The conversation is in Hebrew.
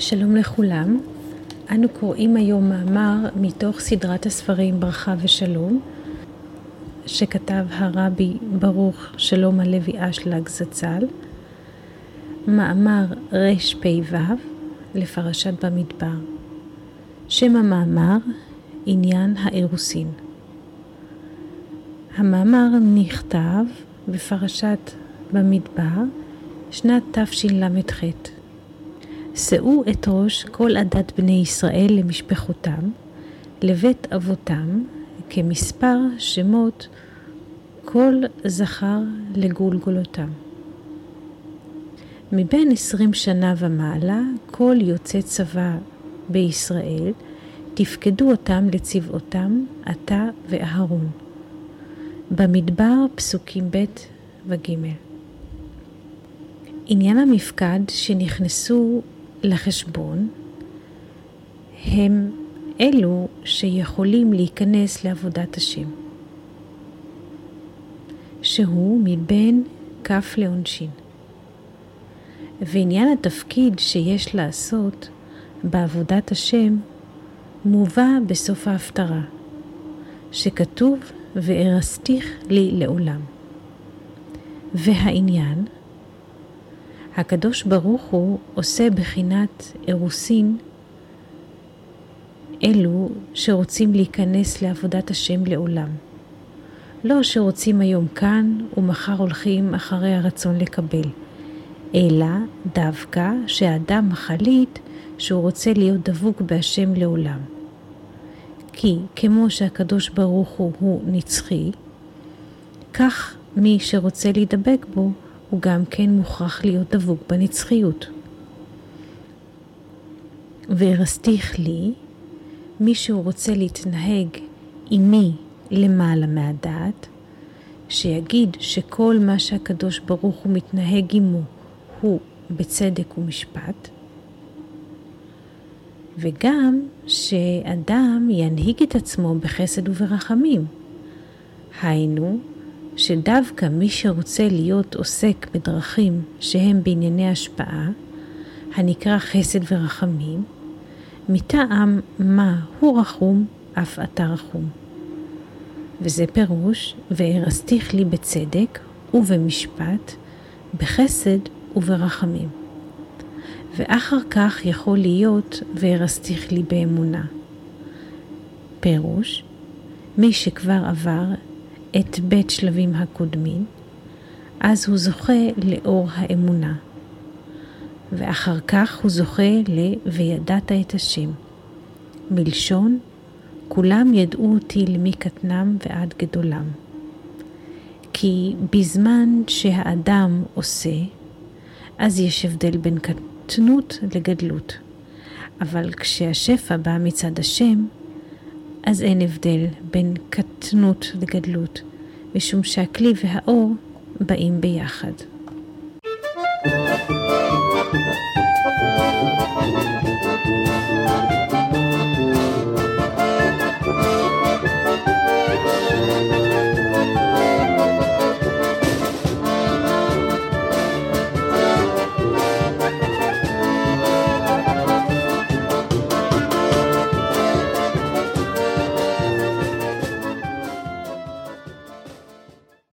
שלום לכולם. אנו קוראים היום מאמר מתוך סדרת הספרים ברכה ושלום, שכתב הרבי ברוך שלום הלוי אשלג זצ"ל, מאמר רפ"ו לפרשת במדבר. שם המאמר עניין האירוסין. המאמר נכתב בפרשת במדבר שנת תשל"ח. שאו את ראש כל עדת בני ישראל למשפחותם, לבית אבותם, כמספר שמות כל זכר לגולגולותם. מבין עשרים שנה ומעלה, כל יוצא צבא בישראל, תפקדו אותם לצבאותם, אתה ואהרון. במדבר פסוקים ב' וג'. עניין המפקד שנכנסו לחשבון הם אלו שיכולים להיכנס לעבודת השם, שהוא מבין כף לעונשין. ועניין התפקיד שיש לעשות בעבודת השם מובא בסוף ההפטרה, שכתוב וארסתיך לי לעולם. והעניין הקדוש ברוך הוא עושה בחינת אירוסין אלו שרוצים להיכנס לעבודת השם לעולם. לא שרוצים היום כאן ומחר הולכים אחרי הרצון לקבל, אלא דווקא שהאדם מחליט שהוא רוצה להיות דבוק בהשם לעולם. כי כמו שהקדוש ברוך הוא הוא נצחי, כך מי שרוצה להידבק בו הוא גם כן מוכרח להיות דבוק בנצחיות. והרסתיך לי, מי שהוא רוצה להתנהג עימי למעלה מהדעת, שיגיד שכל מה שהקדוש ברוך הוא מתנהג עמו הוא בצדק ומשפט, וגם שאדם ינהיג את עצמו בחסד וברחמים. היינו, שדווקא מי שרוצה להיות עוסק בדרכים שהם בענייני השפעה, הנקרא חסד ורחמים, מטעם מה הוא רחום, אף אתה רחום. וזה פירוש, וארסתיך לי בצדק ובמשפט, בחסד וברחמים. ואחר כך יכול להיות וארסתיך לי באמונה. פירוש, מי שכבר עבר את בית שלבים הקודמים, אז הוא זוכה לאור האמונה. ואחר כך הוא זוכה ל "וידעת את השם". מלשון, כולם ידעו אותי למקטנם ועד גדולם. כי בזמן שהאדם עושה, אז יש הבדל בין קטנות לגדלות. אבל כשהשפע בא מצד השם, אז אין הבדל בין קטנות לגדלות, משום שהכלי והאור באים ביחד.